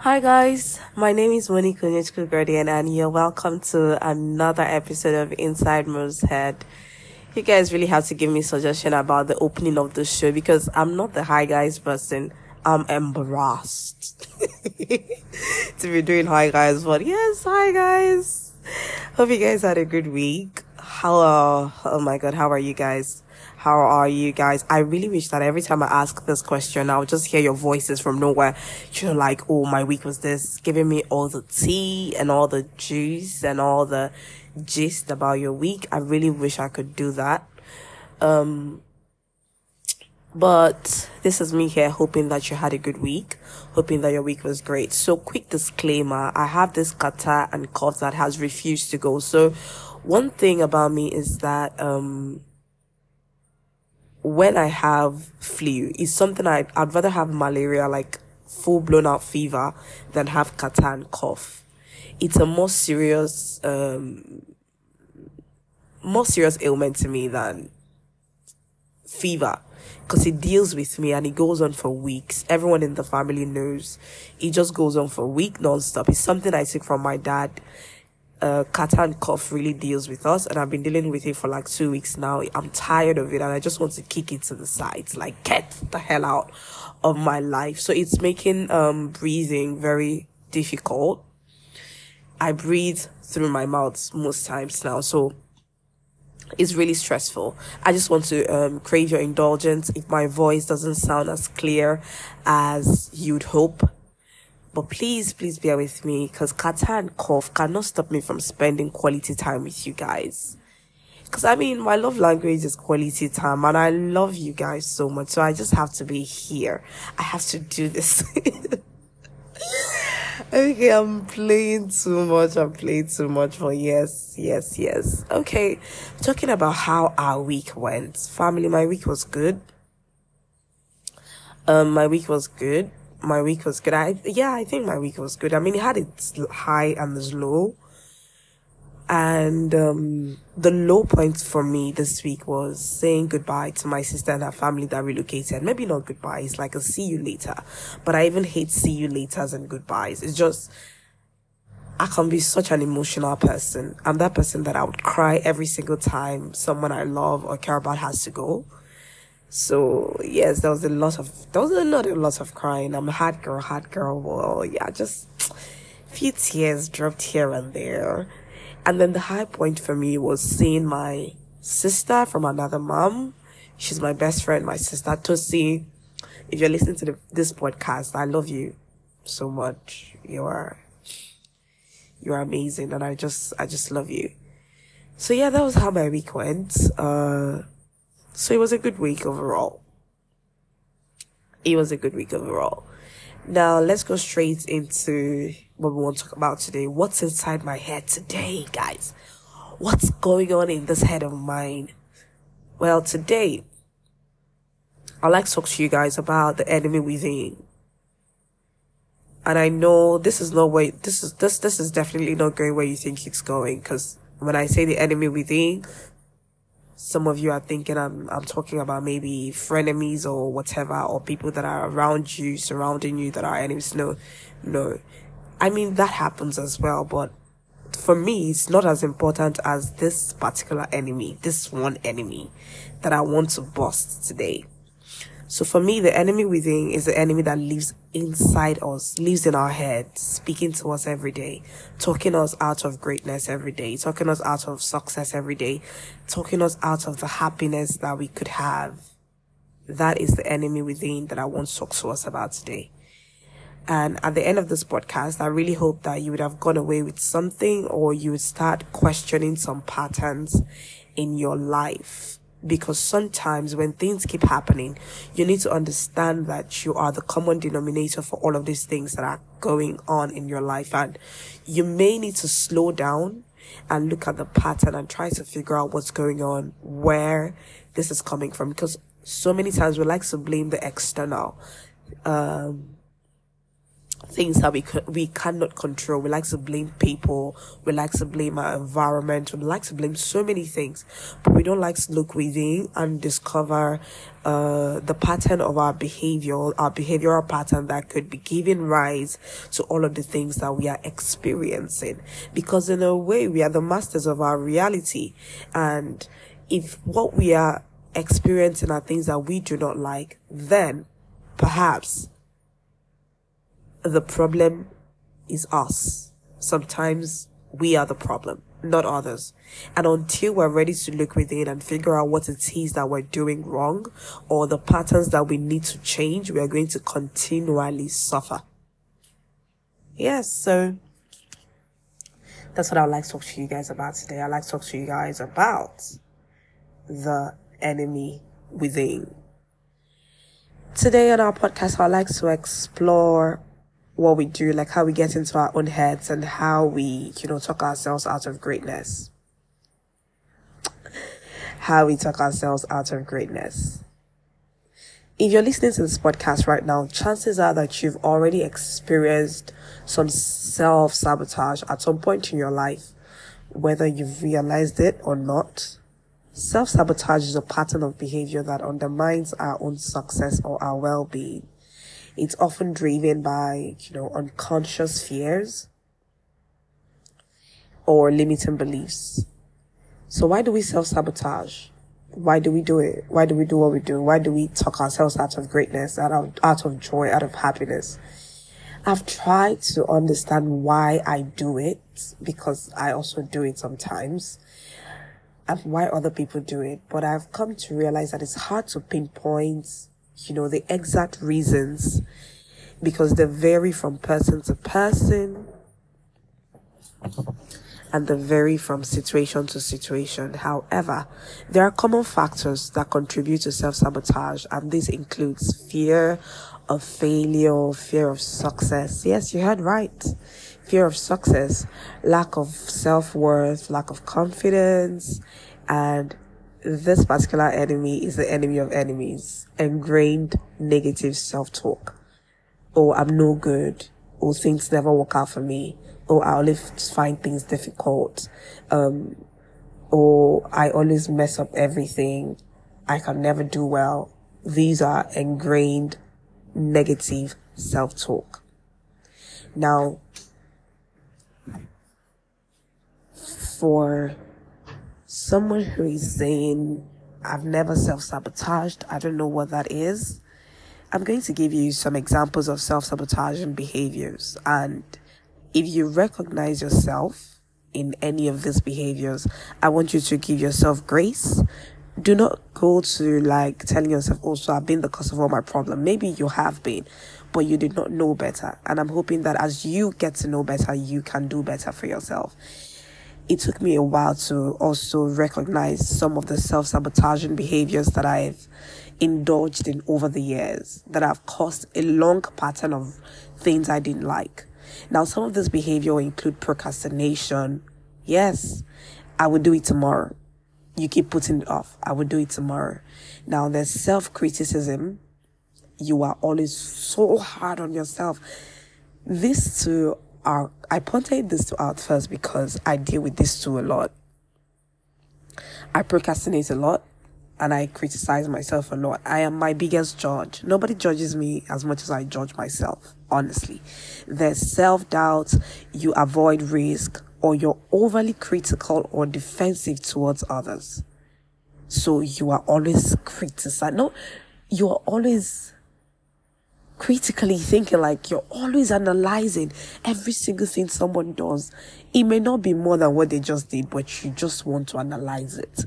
Hi guys, my name is Monique Onyechukwu Guardian and you're welcome to another episode of Inside Mo's Head. You guys really have to give me suggestion about the opening of the show because I'm not the hi guys person. I'm embarrassed to be doing hi guys, but yes, hi guys. Hope you guys had a good week. Hello. Oh my god, how are you guys? How are you guys? I really wish that every time I ask this question, I'll just hear your voices from nowhere. You're like, oh, my week was this, giving me all the tea and all the juice and all the gist about your week. I really wish I could do that. Um, but this is me here hoping that you had a good week, hoping that your week was great. So quick disclaimer, I have this catarrh and cough that has refused to go. So one thing about me is that, um, when I have flu, it's something I, I'd rather have malaria, like full blown out fever, than have catarrh cough. It's a more serious, um, more serious ailment to me than fever because it deals with me and it goes on for weeks. Everyone in the family knows it just goes on for a week non-stop. It's something I took from my dad uh, catarrh and cough really deals with us, and I've been dealing with it for like two weeks now. I'm tired of it, and I just want to kick it to the sides, like get the hell out of my life. So it's making um breathing very difficult. I breathe through my mouth most times now, so it's really stressful. I just want to um, crave your indulgence if my voice doesn't sound as clear as you'd hope but please, please bear with me because catarrh and cough cannot stop me from spending quality time with you guys. Because I mean, my love language is quality time and I love you guys so much. So I just have to be here. I have to do this. okay, I'm playing too much. I'm playing too much for yes, yes, yes. Okay, talking about how our week went. Family, my week was good. Um, my week was good my week was good. I yeah, I think my week was good. I mean, it had its high and its low. And um, the low point for me this week was saying goodbye to my sister and her family that relocated. Maybe not goodbye, it's like a see you later. But I even hate see you laters and goodbyes. It's just I can be such an emotional person. I'm that person that I would cry every single time someone I love or care about has to go. So yes, there was a lot of there was a lot of crying. I'm a hard girl, hard girl. Well, yeah, just a few tears dropped here and there. And then the high point for me was seeing my sister from another mom. She's my best friend, my sister Tosi. If you're listening to the, this podcast, I love you so much. You are you are amazing and I just I just love you. So yeah, that was how my week went. Uh so it was a good week overall. It was a good week overall. Now let's go straight into what we want to talk about today. What's inside my head today, guys? What's going on in this head of mine? Well, today, I'd like to talk to you guys about the enemy within. And I know this is not where, this is, this, this is definitely not going where you think it's going. Cause when I say the enemy within, some of you are thinking I'm I'm talking about maybe frenemies or whatever or people that are around you, surrounding you that are enemies. No, no. I mean that happens as well, but for me it's not as important as this particular enemy, this one enemy that I want to bust today. So for me, the enemy within is the enemy that lives inside us, lives in our head, speaking to us every day, talking us out of greatness every day, talking us out of success every day, talking us out of the happiness that we could have. That is the enemy within that I want to talk to us about today. And at the end of this podcast, I really hope that you would have gone away with something or you would start questioning some patterns in your life because sometimes when things keep happening, you need to understand that you are the common denominator for all of these things that are going on in your life. And you may need to slow down and look at the pattern and try to figure out what's going on, where this is coming from. Because so many times we like to blame the external. Um, things that we we cannot control. We like to blame people. We like to blame our environment. We like to blame so many things, but we don't like to look within and discover uh, the pattern of our behavior, our behavioral pattern that could be giving rise to all of the things that we are experiencing. Because in a way, we are the masters of our reality, and if what we are experiencing are things that we do not like, then perhaps the problem is us. Sometimes we are the problem, not others. And until we're ready to look within and figure out what it is that we're doing wrong or the patterns that we need to change, we are going to continually suffer. Yes, so that's what I'd like to talk to you guys about today. I'd like to talk to you guys about the enemy within. Today on our podcast, I'd like to explore what we do, like how we get into our own heads and how we, you know, talk ourselves out of greatness. How we talk ourselves out of greatness. If you're listening to this podcast right now, chances are that you've already experienced some self sabotage at some point in your life, whether you've realized it or not. Self sabotage is a pattern of behavior that undermines our own success or our well being. It's often driven by, you know, unconscious fears or limiting beliefs. So why do we self-sabotage? Why do we do it? Why do we do what we do? Why do we talk ourselves out of greatness, out of, out of joy, out of happiness? I've tried to understand why I do it because I also do it sometimes and why other people do it. But I've come to realize that it's hard to pinpoint you know, the exact reasons because they vary from person to person and they vary from situation to situation. However, there are common factors that contribute to self-sabotage and this includes fear of failure, fear of success. Yes, you heard right. Fear of success, lack of self-worth, lack of confidence, and this particular enemy is the enemy of enemies. Ingrained negative self-talk. Oh, I'm no good. Oh, things never work out for me. Oh, I always find things difficult. Um, or I always mess up everything. I can never do well. These are ingrained negative self-talk. Now, for someone who is saying, I've never self sabotaged, I don't know what that is. I'm going to give you some examples of self sabotaging behaviors. And if you recognize yourself in any of these behaviors, I want you to give yourself grace. Do not go to like telling yourself, oh, so I've been the cause of all my problem. Maybe you have been, but you did not know better. And I'm hoping that as you get to know better, you can do better for yourself it took me a while to also recognize some of the self sabotaging behaviors that I've indulged in over the years that have caused a long pattern of things I didn't like. Now, some of this behavior include procrastination. Yes, I will do it tomorrow. You keep putting it off. I will do it tomorrow. Now, there's self criticism. You are always so hard on yourself. This too are, I pointed this to out first because I deal with this too a lot. I procrastinate a lot and I criticize myself a lot. I am my biggest judge. Nobody judges me as much as I judge myself, honestly. There's self doubt, you avoid risk, or you're overly critical or defensive towards others. So you are always criticizing. No, you are always critically thinking like you're always analyzing every single thing someone does. It may not be more than what they just did, but you just want to analyze it.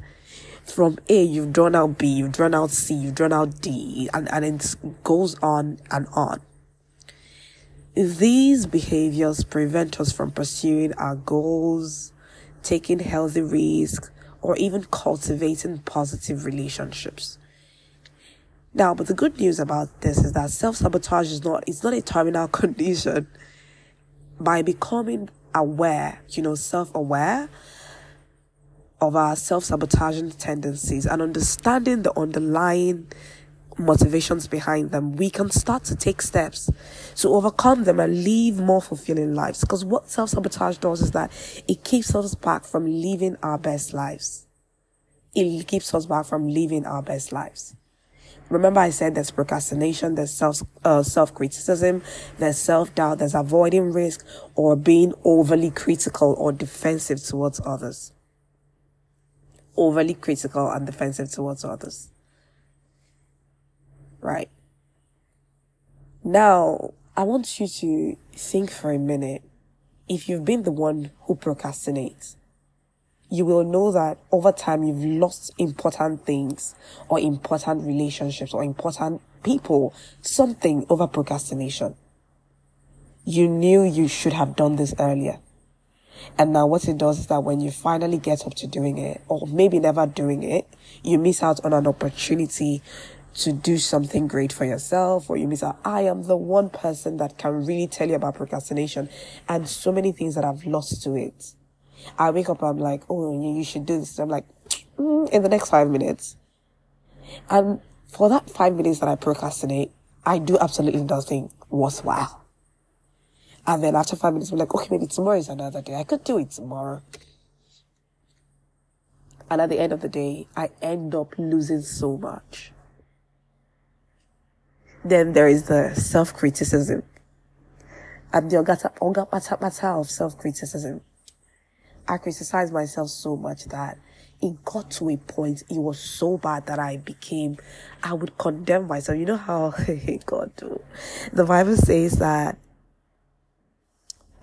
From A, you've drawn out B, you've drawn out C, you've drawn out D, and, and it goes on and on. These behaviors prevent us from pursuing our goals, taking healthy risks, or even cultivating positive relationships. Now, but the good news about this is that self-sabotage is not, it's not a terminal condition. By becoming aware, you know, self-aware of our self-sabotaging tendencies and understanding the underlying motivations behind them, we can start to take steps to overcome them and live more fulfilling lives. Because what self sabotage does is that it keeps us back from living our best lives. It keeps us back from living our best lives. Remember I said there's procrastination, there's self, uh, self-criticism, there's self-doubt, there's avoiding risk or being overly critical or defensive towards others. Overly critical and defensive towards others. Right. Now, I want you to think for a minute. If you've been the one who procrastinates, you will know that over time you've lost important things or important relationships or important people, something over procrastination. You knew you should have done this earlier. And now what it does is that when you finally get up to doing it, or maybe never doing it, you miss out on an opportunity to do something great for yourself, or you miss out. I am the one person that can really tell you about procrastination and so many things that I've lost to it. I wake up, I'm like, oh, you should do this. I'm like, mm, in the next five minutes. And for that five minutes that I procrastinate, I do absolutely nothing worthwhile. And then after five minutes, I'm like, okay, maybe tomorrow is another day. I could do it tomorrow. And at the end of the day, I end up losing so much. Then there is the self-criticism. And the ogata, ogata of self-criticism. I criticized myself so much that it got to a point, it was so bad that I became, I would condemn myself. You know how, God, do. The Bible says that,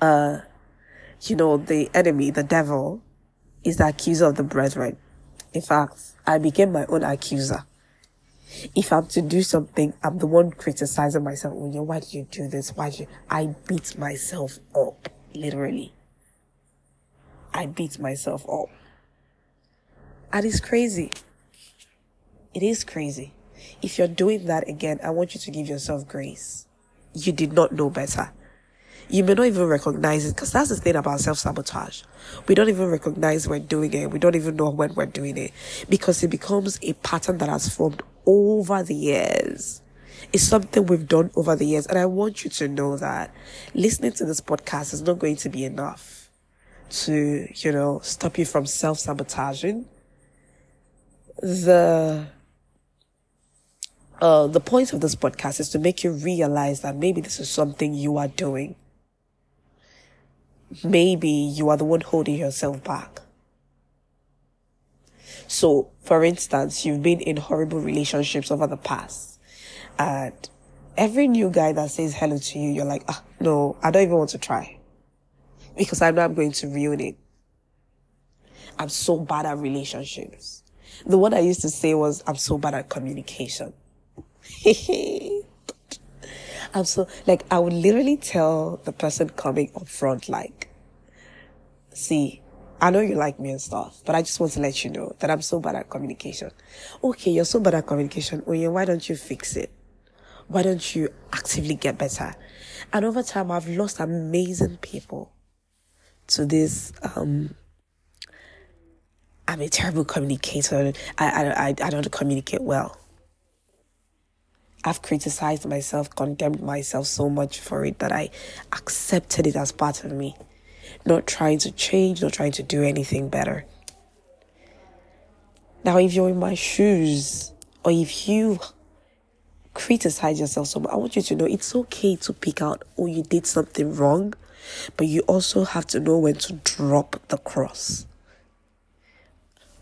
uh, you know, the enemy, the devil, is the accuser of the brethren. In fact, I became my own accuser. If I'm to do something, I'm the one criticizing myself. Oh, yeah, why did you do this? Why did you? I beat myself up, literally. I beat myself up. And it's crazy. It is crazy. If you're doing that again, I want you to give yourself grace. You did not know better. You may not even recognize it because that's the thing about self sabotage. We don't even recognize we're doing it. We don't even know when we're doing it because it becomes a pattern that has formed over the years. It's something we've done over the years. And I want you to know that listening to this podcast is not going to be enough to, you know, stop you from self sabotaging. The uh, the point of this podcast is to make you realize that maybe this is something you are doing. Maybe you are the one holding yourself back. So, for instance, you've been in horrible relationships over the past and every new guy that says hello to you, you're like, ah, no, I don't even want to try because I know I'm going to ruin it. I'm so bad at relationships. The one I used to say was, I'm so bad at communication. I'm so, like, I would literally tell the person coming up front, like, see, I know you like me and stuff, but I just want to let you know that I'm so bad at communication. Okay, you're so bad at communication. Oh yeah, why don't you fix it? Why don't you actively get better? And over time, I've lost amazing people to this um I'm a terrible communicator. I, I, I, I don't communicate well. I've criticized myself, condemned myself so much for it that I accepted it as part of me. Not trying to change, not trying to do anything better. Now, if you're in my shoes, or if you criticize yourself so much, I want you to know it's okay to pick out, oh, you did something wrong. But you also have to know when to drop the cross.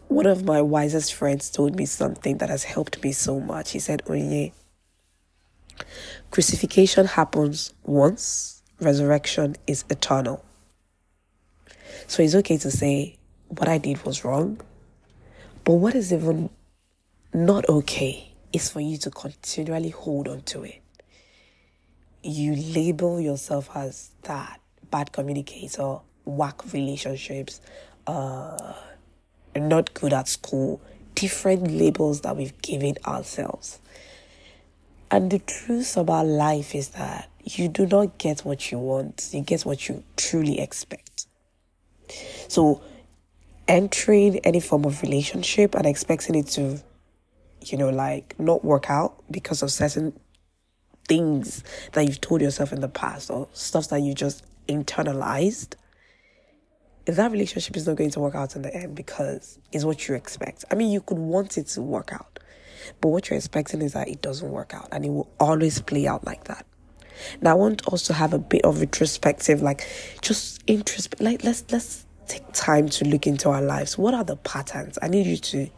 One of my wisest friends told me something that has helped me so much. He said, Onye, crucifixion happens once, resurrection is eternal. So it's okay to say, what I did was wrong. But what is even not okay is for you to continually hold on to it. You label yourself as that bad communicator, whack relationships, uh, not good at school, different labels that we've given ourselves. And the truth about life is that you do not get what you want, you get what you truly expect. So, entering any form of relationship and expecting it to, you know, like not work out because of certain things that you've told yourself in the past or stuff that you just internalized, that relationship is not going to work out in the end because it's what you expect. I mean, you could want it to work out, but what you're expecting is that it doesn't work out and it will always play out like that. Now, I want us to have a bit of retrospective, like just interest, like let's let's take time to look into our lives. What are the patterns? I need you to,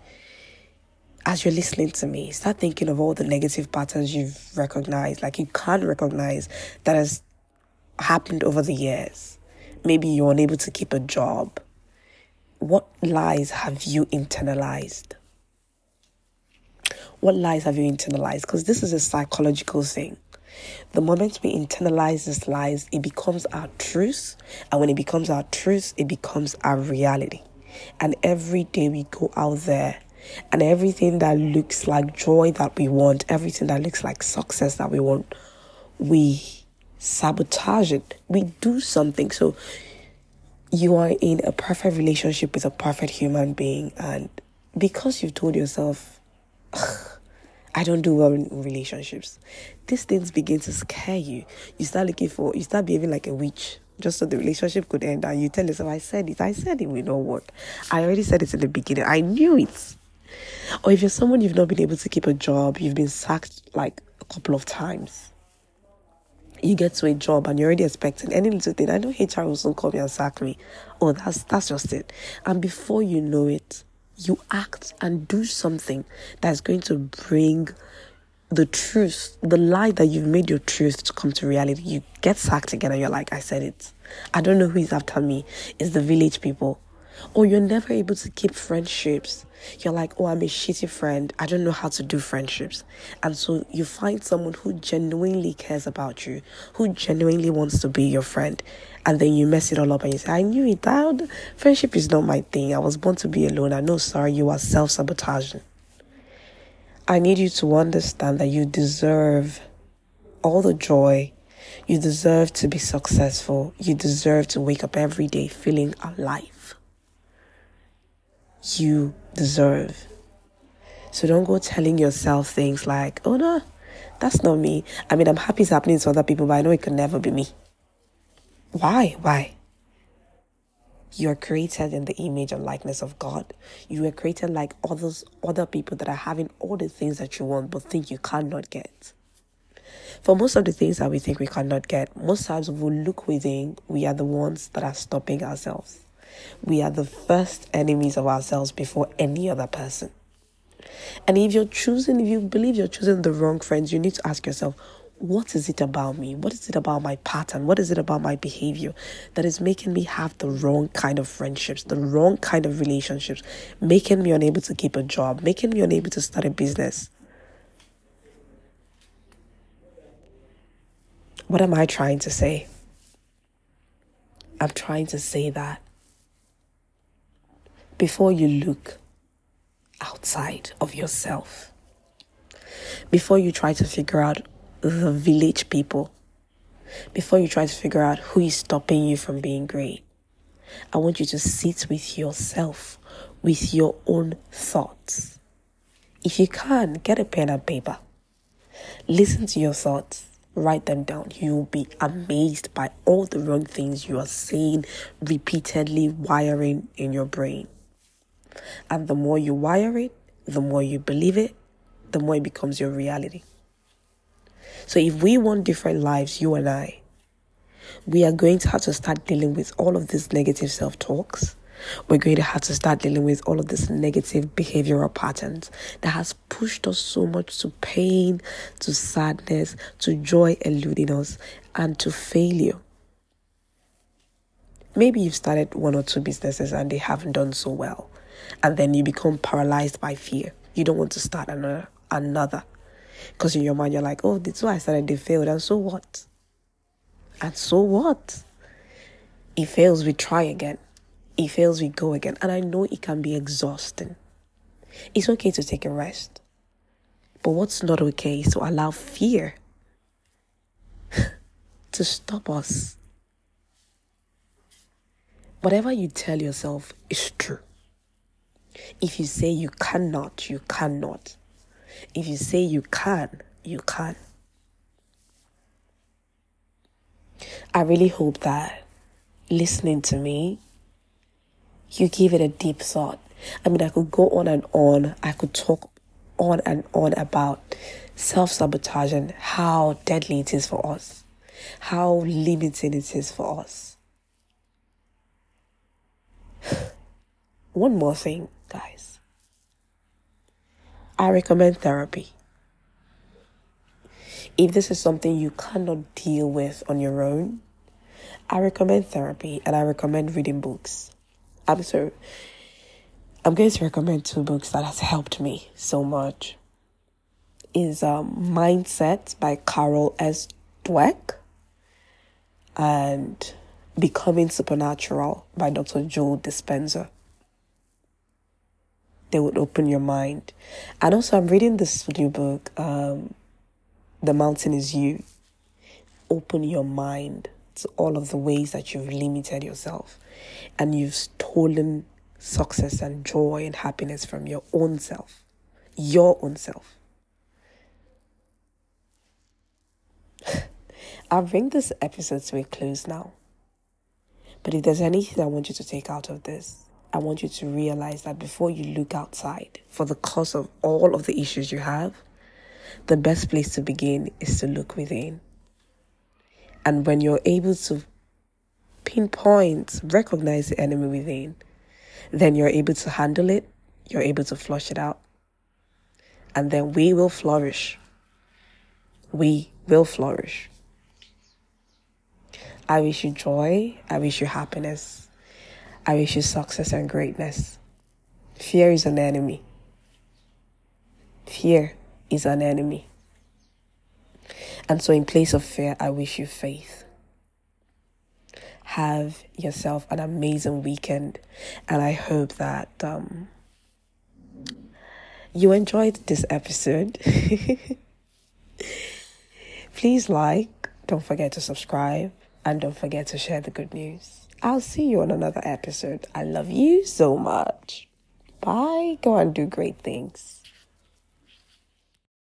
as you're listening to me, start thinking of all the negative patterns you've recognized, like you can't recognize that has happened over the years. Maybe you're unable to keep a job. What lies have you internalized? What lies have you internalized? Because this is a psychological thing. The moment we internalize these lies, it becomes our truth. And when it becomes our truth, it becomes our reality. And every day we go out there and everything that looks like joy that we want, everything that looks like success that we want, we sabotage it. We do something. So you are in a perfect relationship with a perfect human being, and because you've told yourself, I don't do well in relationships, these things begin to scare you. You start looking for, you start behaving like a witch just so the relationship could end. And you tell yourself, I said it, I said it will not work. I already said it in the beginning, I knew it. Or if you're someone you've not been able to keep a job, you've been sacked like a couple of times. You get to a job and you're already expecting any little thing. I know HR will soon come and sack me. Oh, that's that's just it. And before you know it, you act and do something that's going to bring the truth, the lie that you've made your truth to come to reality. You get sacked again and you're like, I said it. I don't know who is after me. It's the village people. Or you're never able to keep friendships. You're like, oh, I'm a shitty friend. I don't know how to do friendships. And so you find someone who genuinely cares about you, who genuinely wants to be your friend. And then you mess it all up and you say, I knew it. That friendship is not my thing. I was born to be alone. I know, sorry, you are self sabotaging. I need you to understand that you deserve all the joy. You deserve to be successful. You deserve to wake up every day feeling alive. You deserve. So don't go telling yourself things like, oh no, that's not me. I mean, I'm happy it's happening to other people, but I know it could never be me. Why? Why? You are created in the image and likeness of God. You are created like others, other people that are having all the things that you want but think you cannot get. For most of the things that we think we cannot get, most times we look within, we are the ones that are stopping ourselves. We are the first enemies of ourselves before any other person. And if you're choosing, if you believe you're choosing the wrong friends, you need to ask yourself, what is it about me? What is it about my pattern? What is it about my behavior that is making me have the wrong kind of friendships, the wrong kind of relationships, making me unable to keep a job, making me unable to start a business? What am I trying to say? I'm trying to say that before you look outside of yourself, before you try to figure out the village people before you try to figure out who is stopping you from being great. I want you to sit with yourself, with your own thoughts. If you can, get a pen and paper. Listen to your thoughts, write them down. You'll be amazed by all the wrong things you are saying repeatedly, wiring in your brain. And the more you wire it, the more you believe it, the more it becomes your reality. So if we want different lives, you and I, we are going to have to start dealing with all of these negative self talks. We're going to have to start dealing with all of this negative behavioral patterns that has pushed us so much to pain, to sadness, to joy eluding us, and to failure. Maybe you've started one or two businesses and they haven't done so well. And then you become paralyzed by fear. You don't want to start another another. Because in your mind, you're like, oh, this is why I started, they failed. And so what? And so what? It fails, we try again. It fails, we go again. And I know it can be exhausting. It's okay to take a rest. But what's not okay is to allow fear to stop us. Whatever you tell yourself is true. If you say you cannot, you cannot. If you say you can, you can. I really hope that listening to me, you give it a deep thought. I mean, I could go on and on. I could talk on and on about self sabotage and how deadly it is for us, how limiting it is for us. One more thing, guys. I recommend therapy. If this is something you cannot deal with on your own, I recommend therapy and I recommend reading books. I'm so I'm going to recommend two books that has helped me so much. Is um, Mindset by Carol S. Dweck and Becoming Supernatural by Dr. Joe Dispenza. They would open your mind. And also, I'm reading this new book, um, The Mountain is You. Open your mind to all of the ways that you've limited yourself and you've stolen success and joy and happiness from your own self. Your own self. I'll bring this episode to a close now. But if there's anything I want you to take out of this, I want you to realize that before you look outside for the cause of all of the issues you have, the best place to begin is to look within. And when you're able to pinpoint, recognize the enemy within, then you're able to handle it, you're able to flush it out, and then we will flourish. We will flourish. I wish you joy. I wish you happiness. I wish you success and greatness. Fear is an enemy. Fear is an enemy. And so, in place of fear, I wish you faith. Have yourself an amazing weekend, and I hope that um, you enjoyed this episode. Please like, don't forget to subscribe, and don't forget to share the good news. I'll see you on another episode. I love you so much. Bye. Go and do great things.